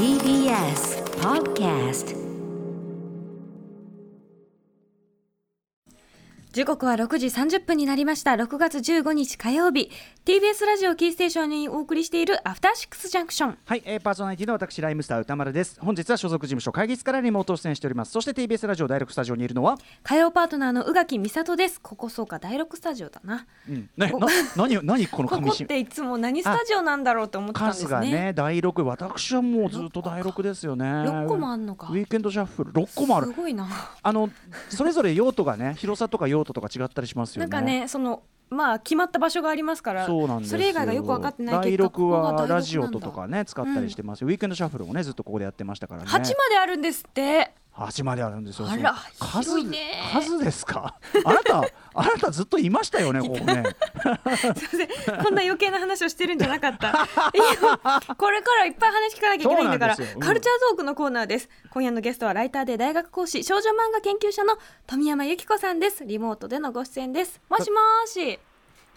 TBS Podcast 時刻は6時30分になりました。6月15日火曜日。TBS ラジオキーステーションにお送りしているアフターシックスジャンクションはい、えー、パーソナリティの私ライムスター歌丸です。本日は所属事務所会議室からリモート出演しております。そして TBS ラジオ第6スタジオにいるのは？火曜パートナーの宇垣美里です。ここそうか第6スタジオだな。うん。ねおな何何このここっていつも何スタジオなんだろうと思ってたんです数がねね第6私はもうずっと第6ですよね。6個もあんのか。ウィークエンドシャッフル。6個もある。すごいな。あのそれぞれ用途がね広さとか用途とか違ったりしますよね。なんかねそのまあ決まった場所がありますからそうなんですよ。れ以外がよく分かってない第6結果ここがは第六ラジオとかね使ったりしてますよ、ウィークエンドシャッフルもねずっとここでやってましたからね。8まであるんですって8まであるんですよ。あら数広いね。数ですか？あなたあなたずっといましたよねここね。すいません。こんな余計な話をしてるんじゃなかった。いいよこれからいっぱい話聞かなきゃいけないんだから。そうなんカルチャートークのコーナーです。今夜のゲストはライターで大学講師少女漫画研究者の富山由紀子さんです。リモートでのご出演です。もしもーし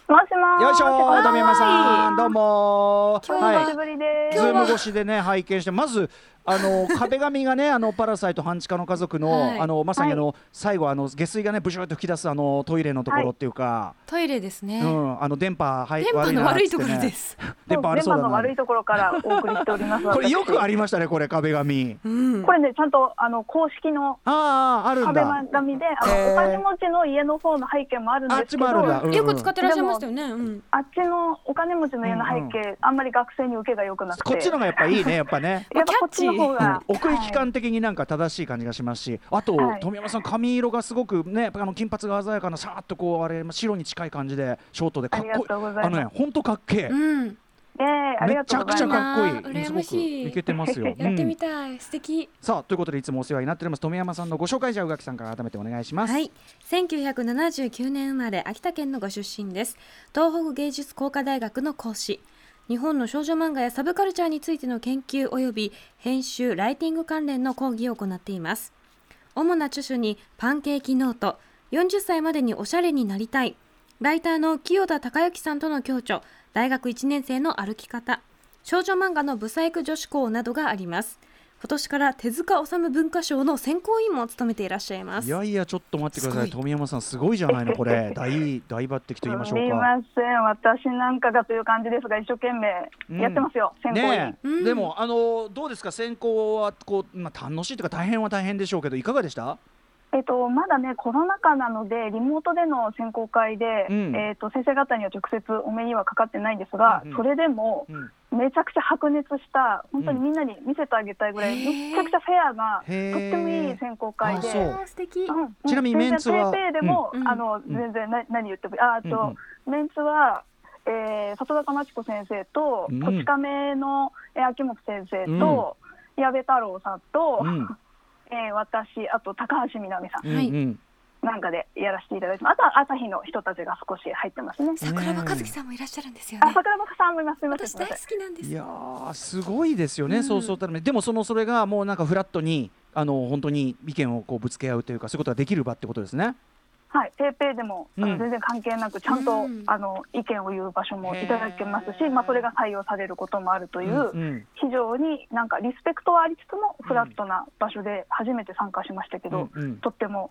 もしもー。よいしょー富山さはんどうもははい。ズーム越しでね拝見してまずあの壁紙がねあのパラサイト半地下の家族の、はい。あのまさにあの、最後あの下水がねブシューと吹き出すあのトイレのところっていうか、トイレですね、うんあの電波はい電波のな悪いところです、電波悪そうだ悪いなところからお送りしております。これよくあり。りましたねこれ壁紙。うん。これねちゃんとあの公式のあああるん壁だ紙で、あの、お金持ちの家の方の背景もあるんあっですけど、ちもあるんだ、うん。うんよく使ってらっしゃいましたよね、うん、あっちのお金持ちの家の背景、あんまり学生に受けが良くなくて、こっちのがやっぱいいねやっぱね。やっぱこっちの方が、うん。奥行きはい感的になんか正しい感じがしますし、あと、はい。富山さん髪色がすごくねあの金髪が鮮やかなさーっとこうあれ白に近い感じでショートでかっこいい。ありがとうございます。あのね本当かっけえ、うん、えめちゃくちゃ。かっこいい。羨ましい。すごくいけてますよ。やってみうん。たい、素敵。さあということでいつもお世話になっております。富山さんのご紹介じゃあ宇垣さんから改めてお願いします、はい、1979年生まれ秋田県のご出身です。東北芸術工科大学の講師。日本の少女漫画やサブカルチャーについての研究及び編集ライティング関連の講義を行っています。主な著書にパンケーキノート。40歳までにおしゃれになりたい。ライターの清田孝之さんとの共著大学1年生の歩き方少女漫画のブサイク女子校などがあります。今年から手塚治虫文化賞の選考委員も務めていらっしゃいます。いやいやちょっと待ってください。富山さんすごいじゃないのこれ。大大抜擢と言いましょうか。すみません、私なんかがという感じですが、一生懸命やってますよ、選考員。ねえ、うんでもあのどうですか？選考はこうまあ楽しいというか大変は大変でしょうけどいかがでした？えっと、まだね、コロナ禍なので、リモートでの選考会で、うん。えっと、先生方には直接お目にはかかってないんですが、うんうん。それでも、うん。めちゃくちゃ白熱した、本当にみんなに見せてあげたいぐらい、めちゃくちゃフェアな、とってもいい選考会で。ちなみにメンツは全然ペイペイでも、うん。あのん。全然な何言ってもああと、うん。メンツは、えー、里中満智子先生と、うん。こち亀の、えー秋元先生と、矢部太郎さんと、うんえー私あと高橋みなみさん、はいなんかでやらせていただいてますあとは朝日の人たちが少し入ってますね。桜庭和樹さんもいらっしゃるんですよあね。桜庭さんもいます私大好。きなんです。いやーすごいですよね、うんそうそうたるめでもそのそれがもうなんかフラットにあの本当に意見をこうぶつけ合うというかそういうことができる場ってことですね。はい、ペイペイでも、あうんの全然関係なくちゃんと、うんあの意見を言う場所もいただけますしまあそれが採用されることもあるという。うんうん非常になんかリスペクトはありつつもフラットな場所で初めて参加しましたけど、うんうんとっても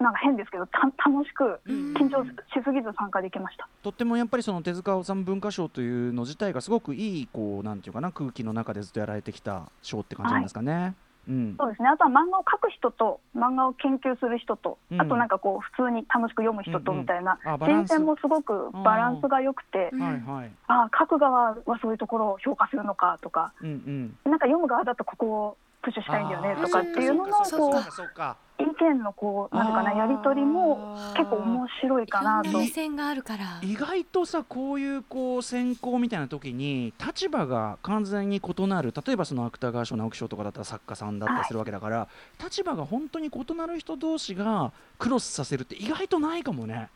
なんか変ですけどた楽しくうん緊張しすぎず参加できました。とってもやっぱりその手塚治虫文化賞というの自体がすごくいいこうなんていうかな空気の中でずっとやられてきた賞って感じなんですかね。うんそうですね。あとは漫画を描く人と漫画を研究する人と、うんあとなんかこう普通に楽しく読む人とうんうんみたいなあバランス人選もすごくバランスが良くて、うんはいはい。ああ書く側はそういうところを評価するのかとか、うんうん。なんか読む側だとここをプッシュしたいんだよねとかっていうののこう。意見のこうなんていうかなやり取りも結構面白いかなといろんな。目線があるから。意外とさこういうこう選考みたいな時に立場が完全に異なる例えばその芥川賞直木賞とかだったら作家さんだったりするわけだから、立場が本当に異なる人同士がクロスさせるって意外とないかもね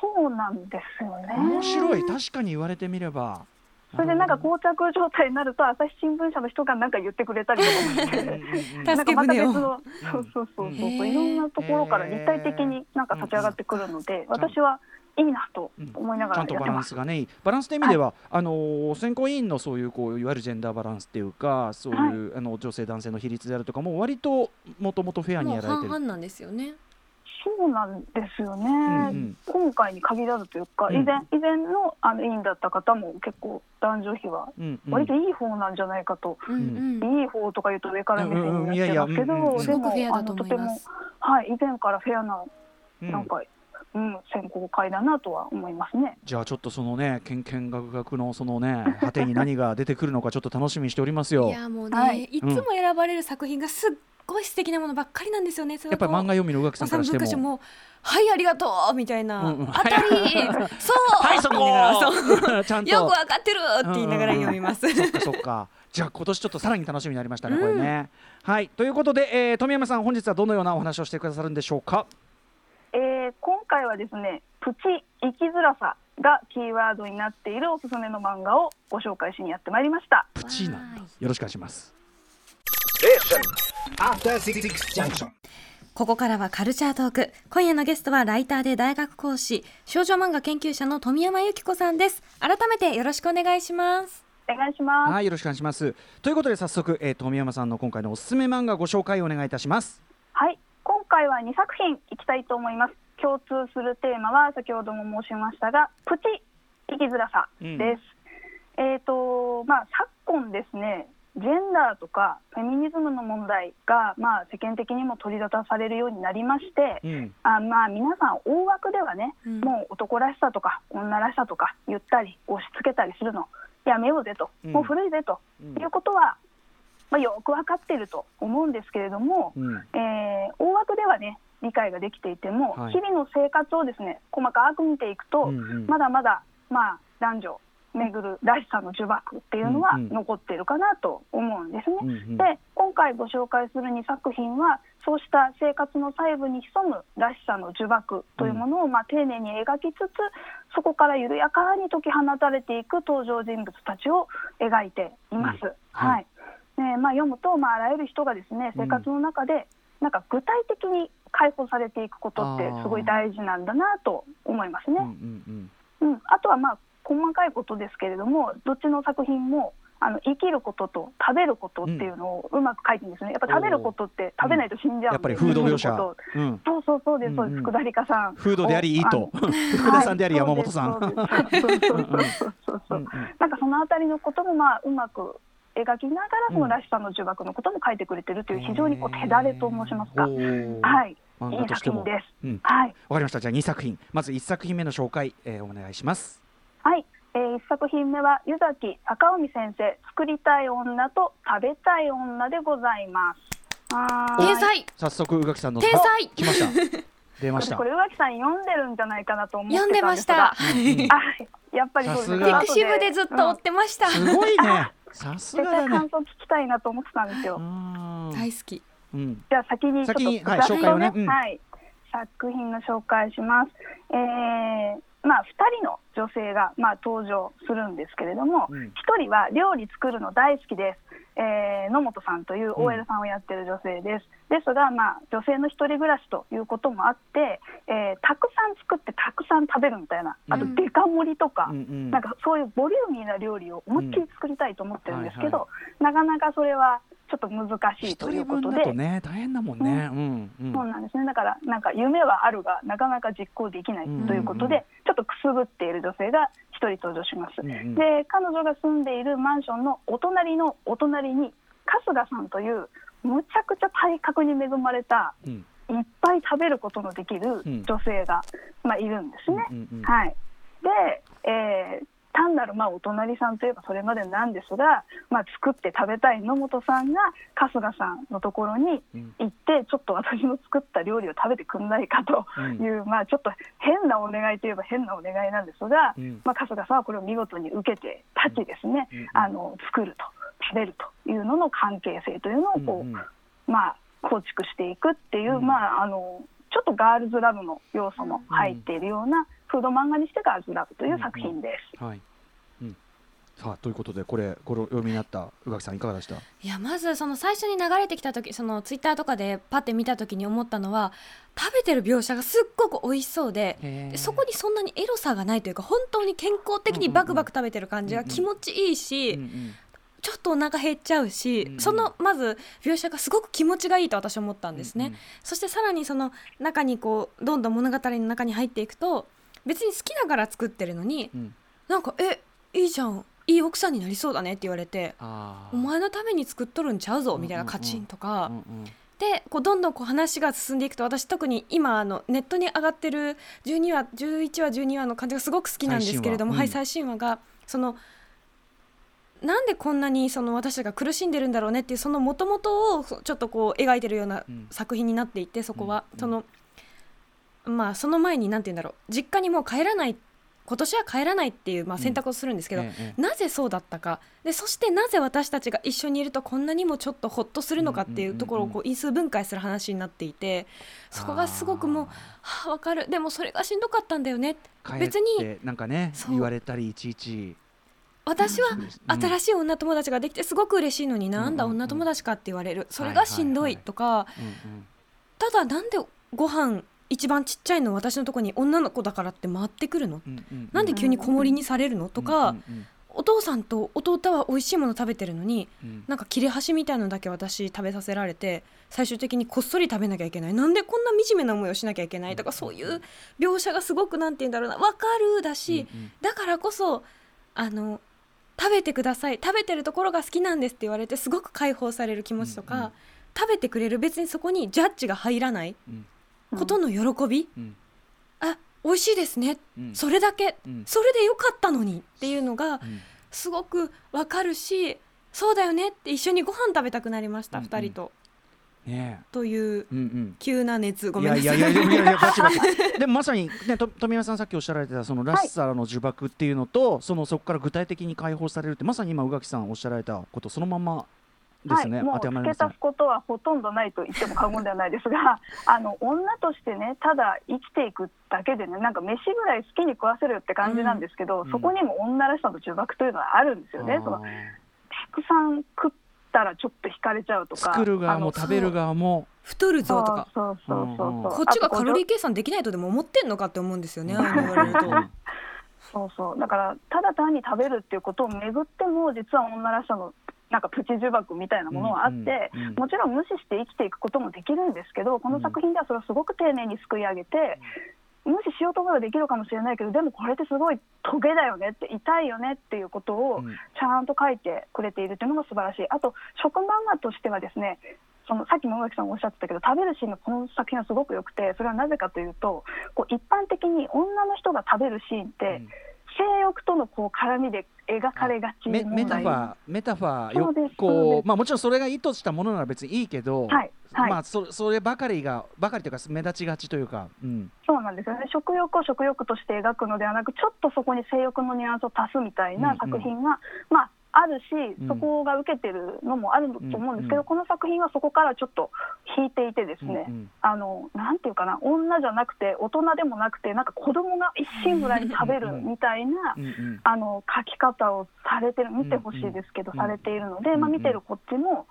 そうなんですよね。面白い確かに言われてみればそれでなんか膠着状態になると朝日新聞社の人がなんか言ってくれたりとかもして。なんかまた別の、うんそうそうそうそう、うん。いろんなところから立体的になんか立ち上がってくるので、私はいいなと思いながちゃんとバラン。スがねいい。バランスという意味では、あのー選考委員のそういうこういわゆるジェンダーバランスっていうかそういう、あの女性男性の比率であるとかも割ともともとフェアにやられてる。半々なんですよね。そうなんですよね、うんうん今回に限らずというか、うん以前以前のあの委員だった方も結構男女比は割といい方なんじゃないかと、うんうん。いい方とか言うと上から目線になっちけど、うんうんでもあのとても。はい以前からフェアなうんなんか、うん選考会だなとは思いますね。じゃあちょっとそのねけんけんがくがくのそのね果てに何が出てくるのかちょっと楽しみにしておりますよ。いやもうね、はいい、つも選ばれる作品がすっごい素敵なものばっかりなんですよね。それやっぱり漫画読みの宇垣さんからしても。もはいありがとうみたいな、うんうん当たりそうはいそこちゃんとよくわかってるって言いながら読みます。そっかそっか。じゃあ今年ちょっとさらに楽しみになりましたね、うんこれね。はいということで、えー、富山さん本日はどのようなお話をしてくださるんでしょうか？えー今回はですねプチ生きづらさがキーワードになっているおすすめの漫画をご紹介しにやってまいりました。プチーなんだは。よろしくお願いします。After Six Junction. ここからはカルチャートーク今夜のゲストはライターで大学講師少女漫画研究者の富山由紀子さんです改めてよろしくお願いしますお願いします。はいよろしくお願いします。ということで早速、えー、富山さんの今回のおすすめ漫画ご紹介をお願いいたします。はい、今回は2作品いきたいと思います。共通するテーマは先ほども申しましたが、プチ生きづらさです。えっ、とまあ昨今ですね、ジェンダーとかフェミニズムの問題がまあ世間的にも取り沙汰されるようになりまして、うん。あまあ皆さん大枠ではね、うん。もう男らしさとか女らしさとか言ったり押し付けたりするの。やめようぜと、うん。もう古いぜと。うん。いうことは、まあ、よく分かっていると思うんですけれども、うん。えー大枠ではね理解ができていても、はい日々の生活をですね細かく見ていくと、うんうんまだまだ、まあ、男女巡るらしさの呪縛っていうのは残っているかなと思うんですね。うんうん。で今回ご紹介する2作品はそうした生活の細部に潜むらしさの呪縛というものを、まあ、丁寧に描きつつそこから緩やかに解き放たれていく登場人物たちを描いています。うん。ははい。いねまあ、読むと、まあ、あらゆる人がですね生活の中で、なんか具体的に解放されていくことってすごい大事なんだなと思いますね。うんうんうん。うん、あとはまあ細かいことですけれどもどっちの作品もあの生きることと食べることっていうのをうまく書いてるんですね。やっぱ食べることって食べないと死んじゃうんで、やっぱりフード描写。うん。そうそうそうです。そうです、うんうん。福田理香さん。フードでありいい。と福田さんであり山本さん。なんかそのあたりのこともまあうまく描きながらうん。そのらしさの呪縛のことも書いてくれてるという非常にこう手だれと申しますか、はい。漫いい画としても。作品です。うん。はい。わかりました。じゃあ2作品。まず1作品目の紹介、えー、お願いします。はい、えー、一作品目は湯崎坂海先生作りたい女と食べたい女でございます。天才。早速宇垣さんの天才。あ来ました。出ました。こ。れ宇垣さん読んでるんじゃないかなと思ってた読んでました。があピやっぱりそうです。ねさすが。クシブでずっと追ってました、すごいね。さす絶がだね。対感想聞きたいなと思ってたんですよ。うん。大好き。うん。じゃあ先にちょっと先にはい紹介をね。うん。はい、作品の紹介します。えーまあ、2人の女性が、まあ、登場するんですけれども、うん。1人は料理作るの大好きです、えー野本さんという OL さんをやってる女性です、ですが、まあ、女性の一人暮らしということもあって、えーたくさん作ってたくさん食べるみたいなあとうんデカ盛りとか、うんうん。なんかそういうボリューミーな料理を思いっきり作りたいと思ってるんですけど、うんなかなかそれはちょっと難しい一ということで。ね大変だもんね。うん。うん。そうなんですね。だからなんか夢はあるがなかなか実行できないということで、うん。ちょっとくすぶっている女性が一人登場します、うんうん。で彼女が住んでいるマンションのお隣のお隣に春日さんというむちゃくちゃ体格に恵まれたうん。いっぱい食べることのできるうん。女性が、まあ、いるんですね。うんうんうん。はい、で、えー単なるまあお隣さんといえばそれまでなんですが、まあ、作って食べたい野本さんが春日さんのところにうん行ってちょっと私の作った料理を食べてくんないかという、まあ、ちょっと変なお願いといえば変なお願いなんですが、うん。まあ、春日さんはこれを見事に受けて立ちですね、うんうんあの作ると食べるというのの関係性というのをこう、うんうん。まあ、構築していくっていう、うん。まあ、あのちょっとガールズラブの要素も入っているような、フード漫画にしてガーズラブという作品です。はい。うん。さあということでこれご読みになった宇垣さんいかがでしたいやまずその最初に流れてきた時そのツイッターとかでパッて見た時に思ったのは食べてる描写がすっごく美味しそうででそこにそんなにエロさがないというか本当に健康的にバクバク食べてる感じが気持ちいいし、ちょっとお腹減っちゃうし、うんうんそのまず描写がすごく気持ちがいいと私は思ったんですね、うんうんそしてさらにその中にこうどんどん物語の中に入っていくと別に好きだから作ってるのにうん。なんか「えいいじゃん。いい奥さんになりそうだね」って言われて「あー。お前のために作っとるんちゃうぞ」みたいなカチンとか、うんうん。でこうどんどんこう話が進んでいくと私特に今あのネットに上がってる12話11話12話の感じがすごく好きなんですけれども、はい、最最新話がそのなんでこんなにその私たちが苦しんでるんだろうねっていうその元々をちょっとこう描いてるようなうん。作品になっていてそこは、うん。そのまあその前になんて言うんだろう。実家にもう帰らない。今年は帰らないっていう、まあ、選択をするんですけど、えええなぜそうだったか。でそしてなぜ私たちが一緒にいるとこんなにもちょっとほっとするのかっていうところをこう因数分解する話になっていてそこがすごくもう「はあ分かる。でもそれがしんどかったんだよね」別帰になんかね言われたりいちいち。私はうん。新しい女友達ができてすごく嬉しいのになんだうんうん。うん女友達かって言われる。それがしんどいとか。うんうんただなんでご飯一番ちっちゃいの私のとこに女の子だからって回ってくるの？うんうんなんで急に子守りにされるの？とかうんうんお父さんと弟は美味しいもの食べてるのにうん。なんか切れ端みたいのだけ私食べさせられて最終的にこっそり食べなきゃいけない。なんでこんな惨めな思いをしなきゃいけないとかそういう描写がすごくなんて言うんだろうな。分かるだし、うんうんだからこそあの食べてください。食べてるところが好きなんですって言われてすごく解放される気持ちとか、うんうん。食べてくれる。別にそこにジャッジが入らない。うんことの喜び、うん。あ美味しいですね、うん。それだけ、うん。それでよかったのに。っていうのがうん。すごくわかるしそうだよねって一緒にご飯食べたくなりました、うんうん。2人と。ねというえうんうん。急な熱ごいめんなさい。やいやいやいやいやバチバチでもまさにねと富山さんさっきおっしゃられてたそのらしさの呪縛っていうのと、そのそこから具体的に解放されるってまさに今宇垣さんおっしゃられたことそのままですね、はい、もう付け足すことはほとんどないと言っても過言ではないですが あの女としてねただ生きていくだけでねなんか飯ぐらい好きに食わせるって感じなんですけど、うん。そこにも女らしさの呪縛というのはあるんですよね。そのたくさん食ったらちょっと惹かれちゃうとか作る側もあの食べる側も。太るそうぞとか。そうそうそううんう。んそうこっちがカロリー計算できないとでも思ってんのかって思うんですよねああいうの言われると。そうそう。だからただ単に食べるっていうことをめぐっても実は女らしさのなんかプチ呪縛みたいなものはあって、うんうんうん。もちろん無視して生きていくこともできるんですけどこの作品ではそれをすごく丁寧にすくい上げて、無視しようと思えばできるかもしれないけどでもこれってすごいトゲだよねって痛いよねっていうことをうん。ちゃんと書いてくれているというのが素晴らしい。あと食漫画としてはですねそのさっき野垣さんもおっしゃってたけど食べるシーンがこの作品はすごく良くてそれはなぜかというとこう一般的に女の人が食べるシーンって、性欲とのこう絡みで描かれがちメメタファーメタファーよこうまあもちろんそれが意図したものなら別にいいけど、はいはい。まあそそればかりがばかりというか目立ちがちというか、うん、そうなんですよね。食欲を食欲として描くのではなくちょっとそこに性欲のニュアンスを足すみたいな作品が、まああるしうん。そこが受けてるのもあると思うんですけど、この作品はそこからちょっと引いていてですね、うんうん。あのなんていうかな女じゃなくて大人でもなくてなんか子供が一心ぐらいに食べるみたいなあの書き方をされてる見てほしいですけど、うんされているので、うんまあ、見てるこっちも、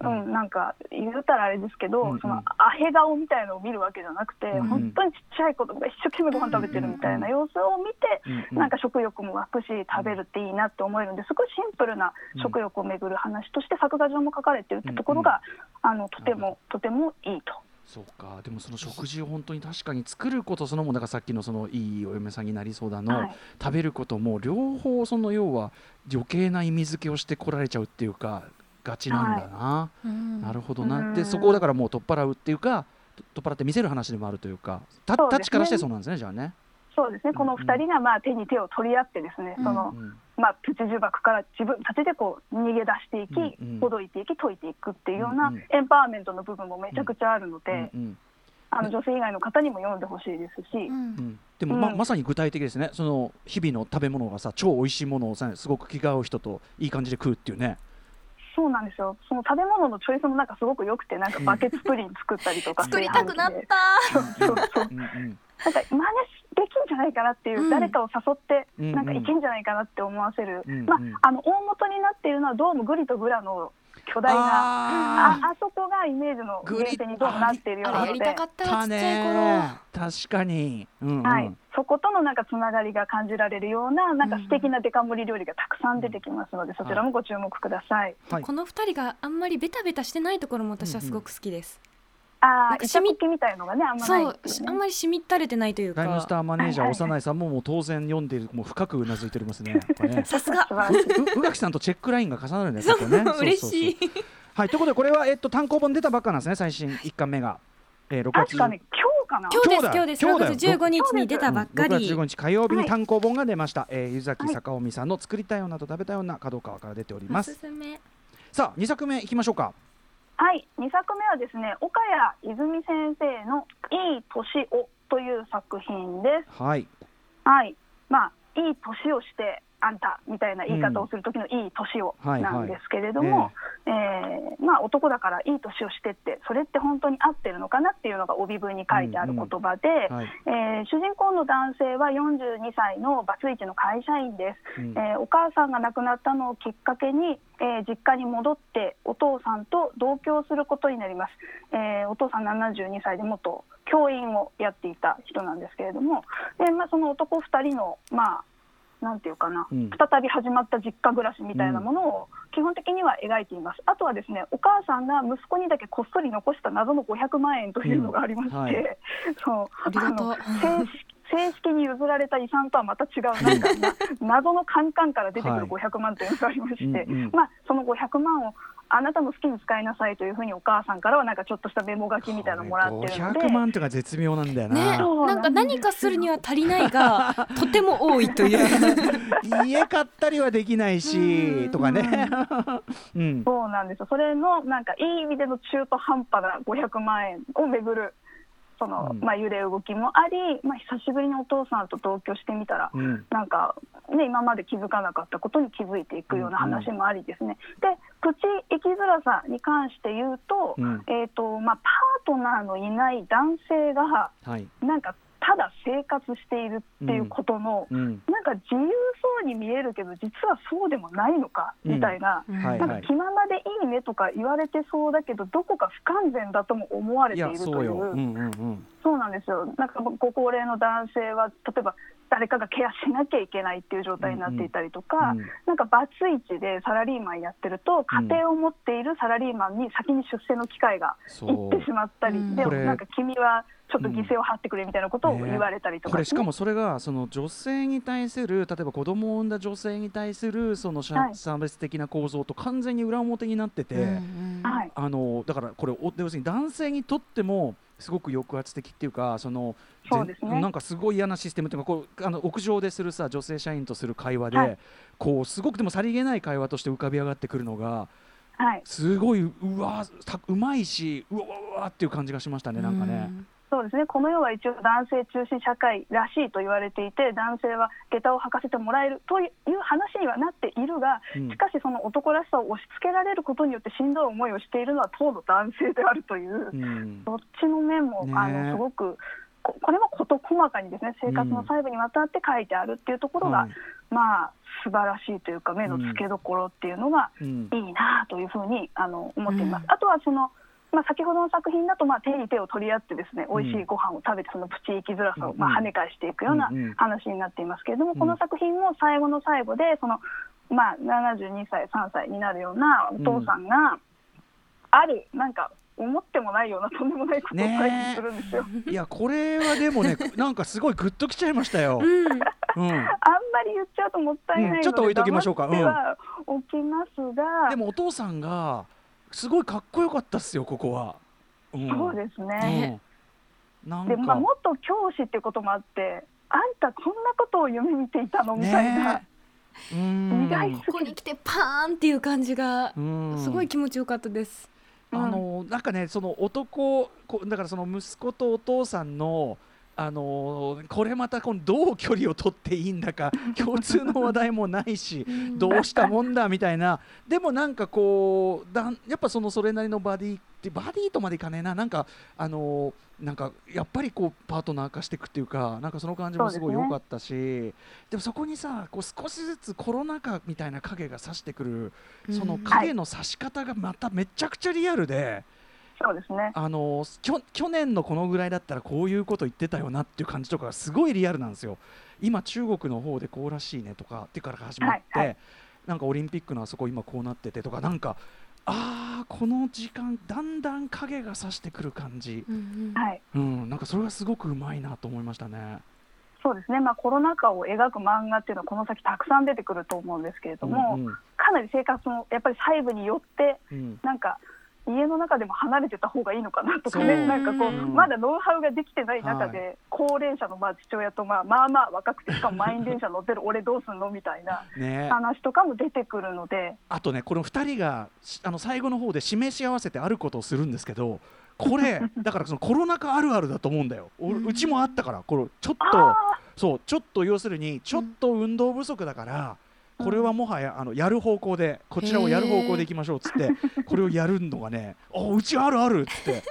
ううんんなんか言うたらあれですけど、うんうん。そのアヘ顔みたいのを見るわけじゃなくて、うんうん。本当にちっちゃい子供が一生懸命ご飯食べてるみたいな様子を見て、うんうんなんか食欲も湧くし食べるっていいなって思えるんです。ごいシンプルな食欲をめぐる話として作画上も書かれてるってところが、あのとてもとてもいいと。そうか。でもその食事を本当に確かに作ることそのもだからさっきのそのいいお嫁さんになりそうだの、はい。食べることも両方その要は余計な意味付けをしてこられちゃうっていうかがちなんだな、うん。なるほどな、うん。でそこをだからもう取っ払うっていうかと取っ払って見せる話でもあるというかたそうですね。タッチからしてそうなんですねじゃあね。そうですね。この2人がまあ手に手を取り合ってですね、うんそのうん。まあ、プチ呪縛から自分たちでこう逃げ出していき、うんうん。ほどいていき解いていくっていうようなエンパワーメントの部分もめちゃくちゃあるので、うんうん。あの女性以外の方にも読んでほしいですし、でもまうんまさに具体的ですね。その日々の食べ物がさ超美味しいものをさすごく気が合う人といい感じで食うっていうね。そうなんですよ。その食べ物のチョイスもなんかすごく良くてなんかバケツプリン作ったりとか作りたくなった。そうそうそう。うんうんなんか真似できんじゃないかなっていう、うん。誰かを誘ってうんなんかいけんじゃないかなって思わせる、うんうん。まああの大元になっているのはどうもグリとグラの巨大なあああそこがイメージのグリ源泉にどうもなっているようなので。やりたかっーたちっちゃいね確かに、うんうん。はい、そことのなんかつながりが感じられるようななんか素敵なデカ盛り料理がたくさん出てきますので、そちらもご注目ください。はい。この二人があんまりベタベタしてないところも私はすごく好きです、あなんあ、イタか染みみたいのがねあんまないね。あんまりしみったれてないというか。ライムスターマネージャーはいはい。幼いさんももう当然読んでいるもう深くうなずいております ね。さすが。宇垣さんとチェックラインが重なるんですよね。嬉しい。はいということでこれはえっと単行本出たばっかなんですね最新一巻目が、えー、6月確かね今日かな？今日です今日です。6今日だよ。月15日に出たばっか6月り15日火曜日にはい。単行本が出ました、えー、湯崎はい坂尾美さんの作りたい女と食べたい女角川から出ておりまおすすすめ。さあ2作目いきましょうかはい、2作目はですね岡谷泉先生の「いい年を」という作品です。はいはい、まあいい年をしてあんたみたいな言い方をする時のいい年をなんですけれども、えーまあ男だからいい年をしてってそれって本当に合ってるのかなっていうのが帯文に書いてある言葉で、はい。えー主人公の男性は42歳のバツイチの会社員です。うん。えーお母さんが亡くなったのをきっかけに、えー実家に戻ってお父さんと同居することになります、えーお父さん72歳で元教員をやっていた人なんですけれどもで、まあ、その男2人のまあなんていうかな、うん。再び始まった実家暮らしみたいなものを基本的には描いています、あとはですねお母さんが息子にだけこっそり残した謎の500万円というのがありまして、うん。はい。そうあの正式正式に譲られた遺産とはまた違うなんかな 謎のカンカンから出てくる500万というのがありまして、うんうん。まあ、その500万をあなたの好きに使いなさいというふうにお母さんからはなんかちょっとしたメモ書きみたいなのもらってるので。500万っていうのが絶妙なんだよな、ね。なんか何かするには足りないが とても多いという。家買ったりはできないしとかね、うん、そうなんですよ。それのなんかいい意味での中途半端な500万円をめぐるその、うん。まあ、揺れ動きもあり、まあ、久しぶりにお父さんと同居してみたら、うん。なんか、ね、今まで気づかなかったことに気づいていくような話もありですね、でプチ生きづらさに関して言うと,、うん。えーとまあ、パートナーのいない男性がはい、なんかただ生活しているっていうことの、うん、なんか自由そうに見えるけど実はそうでもないのかみたいな。なんか気ままでいいねとか言われてそうだけどどこか不完全だとも思われいているという。やそうよ、うんうんうん、そうなんですよ。なんかご高齢の男性は例えば誰かがケアしなきゃいけないっていう状態になっていたりとか、うん。うんなんかバツイチでサラリーマンやってると家庭を持っているサラリーマンに先に出世の機会がそう行ってしまったり、う。んでもなんか君はちょっと犠牲を張ってくれみたいなことを言われたりとか、これしかもそれがその女性に対する例えば子供を産んだ女性に対するそのはい。差別的な構造と完全に裏表になってて、うんはい。あのだからこれお要するに男性にとってもすごく抑圧的っていうかそのそうですね。ぜなんかすごい嫌なシステムっていうかこうあの屋上でするさ女性社員とする会話で、はい。こうすごくでもさりげない会話として浮かび上がってくるのがはい、すごいうわたうまいしうわうわうわっていう感じがしましたねなんかね。そうですね。この世は一応男性中心社会らしいと言われていて男性は下駄を履かせてもらえるという話にはなっているが、うん。しかしその男らしさを押し付けられることによってしんどい思いをしているのは当の男性であるという、うん。どっちの面も、ねあのすごくここれも事細かにですね生活の細部にわたって書いてあるっていうところが、はいまあ素晴らしいというか目の付けどころっていうのがうん。いいなというふうにあの思っています。うん。あとはそのまあ、先ほどの作品だとまあ手に手を取り合ってですね美味しいご飯を食べてそのプチ生きづらさをまあうん跳ね返していくような話になっていますけれども、ん。この作品も最後の最後でその、まあ、72歳3歳になるようなお父さんがあるなんか思ってもないようなとんでもないことを体験するんですよ。いやこれはでもね なんかすごいグッときちゃいましたよ。うん。うん、あんまり言っちゃうともったいないので、うん。ちょっと置いときましょうか。うん。黙ってはおきますが、でもお父さんがすごいかっこよかったっすよここは。うん、そうですね。うん、なんか。でまあ、元教師っていうこともあってあんたこんなことを夢見ていたのみたいな、ね。うん。意外ここに来てパーンっていう感じがうん。すごい気持ちよかったです。あのなんかねその男こだからその息子とお父さんのあのーこれまたこのどう距離を取っていいんだか 共通の話題もないしどうしたもんだみたいな。でもなんかこうだんやっぱそのそれなりのバディってバディとまでいかねえな。なんかあのーなんかやっぱりこうパートナー化していくっていうかなんかその感じもすごい良かったしで,、もそこにさこう少しずつコロナ禍みたいな影が差してくるその影の差し方がまためちゃくちゃリアルで。そうですね。あのきょ去年のこのぐらいだったらこういうこと言ってたよなっていう感じとかがすごいリアルなんですよ。今中国の方でこうらしいねとかってから始まって、はいはいなんかオリンピックのあそこ今こうなっててとかなんかあーこの時間だんだん影が差してくる感じ、うんうんはい。うん、なんかそれがすごくうまいなと思いましたね。そうですね。まあコロナ禍を描く漫画っていうのはこの先たくさん出てくると思うんですけれども、うんうんかなり生活のやっぱり細部によってうんなんか家の中でも離れてた方がいいのかなとかね、なんかこう、うん。まだノウハウができてない中で、は高齢者のまあ父親と、まあ、まあまあ若くて、しかも満員電車乗ってる 俺どうすんのみたいなね、話とかも出てくるので、あとねこの2人がしあの最後の方で示し合わせてあることをするんですけどこれ だからそのコロナ禍あるあるだと思うんだよ。おうん。うちもあったからこれちょっとあそうちょっと要するにちょっと運動不足だから、これはもはやあのやる方向でこちらをやる方向でいきましょうっつってこれをやるのがね「あうちあるある」っつって。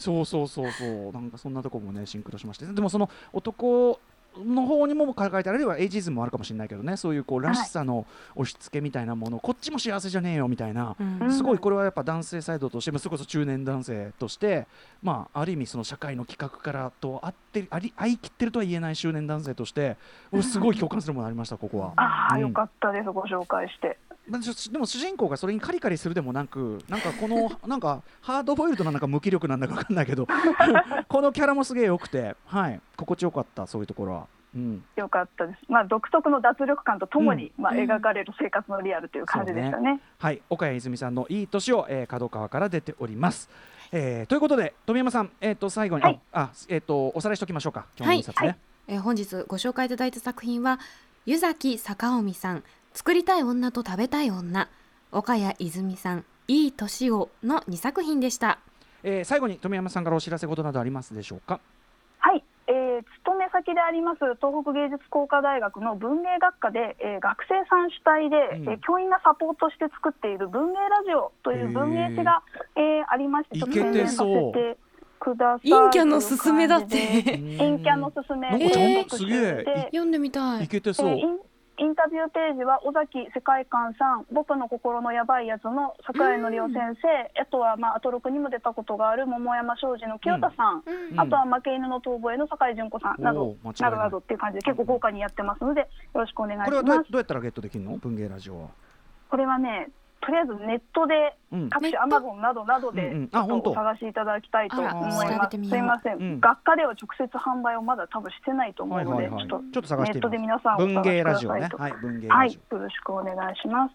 そうそうそうそう。なんかそんなとこもねシンクロしまして。でもその男の方にも抱えてあるいはエイジズムもあるかもしれないけどねそういうこうらしさの押し付けみたいなもの、こっちも幸せじゃねえよみたいな。うんうんすごいこれはやっぱ男性サイドとして、まあそれこそ中年男性として、まあ、ある意味その社会の規格からと合ってあり合い切ってるとは言えない中年男性として俺すごい共感するものありましたここは。ああ、うんよかったです、ご紹介して。でも主人公がそれにカリカリするでもなくなんかこの なんかハードボイルドななんか無気力なんだか分かんないけど このキャラもすげえ良くて、はい、心地よかったそういうところは。うん、よかったです。まあ独特の脱力感とともに、まあうん描かれる生活のリアルという感じでしたね。はい、岡谷泉さんのいい年を、えー、角川から出ております。えー、ということで富山さん、えー、と最後に、はいああえー、とおさらいしておきましょうか今日の印刷ね。はいえー本日ご紹介いただいた作品は湯崎坂臣さん作りたい女と食べたい女。岡谷泉さんいい年をの2作品でした。えー、最後に富山さんからお知らせ事などありますでしょうか？はい、えー勤め先であります東北芸術工科大学の文芸学科で、えー学生さん主体で、うん。えー教員がサポートして作っている文芸ラジオという文芸誌が、えーありまして、いけてそう。ちょっと宣伝させてください。陰キャのすすめだって。陰キャのすすめ。なんかちゃんと特集すげえ。で読んでみたい。いけてそう。えーインタビューページは尾崎世界観さん、僕の心のやばいやつの桜井のりお先生、あとはまあアトロクにも出たことがある桃山商事の清田さん、うん。うん。あとは負け犬の遠吠えの酒井純子さんなどなどなどっていう感じで結構豪華にやってますのでよろしくお願いしこれは。どうやったらゲットできるの？文芸ラジオは。これはねとりあえずネットでうん。各種ネット？アマゾンなどなどでお探しいただきたいと思います。すいません、う。ん。学科では直接販売をまだ多分してないと思うので、はいはいはい。ちょっちょっと探してみます。ネットで皆さんお文探しく芸ラジオださいと。ね。はい文芸はい、よろしくお願いします。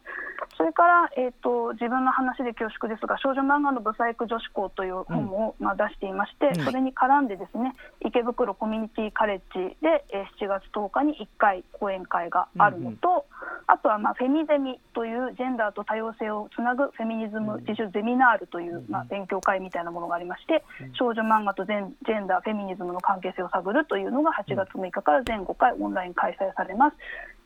それから、えー、と自分の話で恐縮ですが少女漫画のブサイク女子校という本を、まあ、出していまして、うん。それに絡んでですね池袋コミュニティカレッジで、えー7月10日に1回講演会があるのと、あとは、まあ、フェミゼミというジェンダーと多様性をつなぐフェミニズム自主ゼミナールという、まあ、勉強会みたいなものがありまして、少女漫画とジェンジェンダーフェミニズムの関係性を探るというのが8月6日から全5回オンライン開催されます。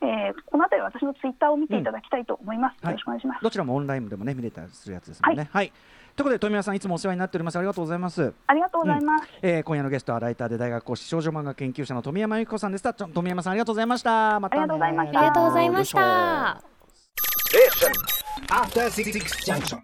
えーこのあたりは私のツイッターを見ていただきたいと思います。はいよろしくお願いします。どちらもオンラインでもね見れたりするやつですもんね。はい。ということで富山さんいつもお世話になっておりますありがとうございます。ありがとうございます。えー、今夜のゲストはライターで大学講師少女漫画研究者の富山由紀子さんでした。ちょ富山さんありがとうございました。またねありがとうございましたありがとうございました.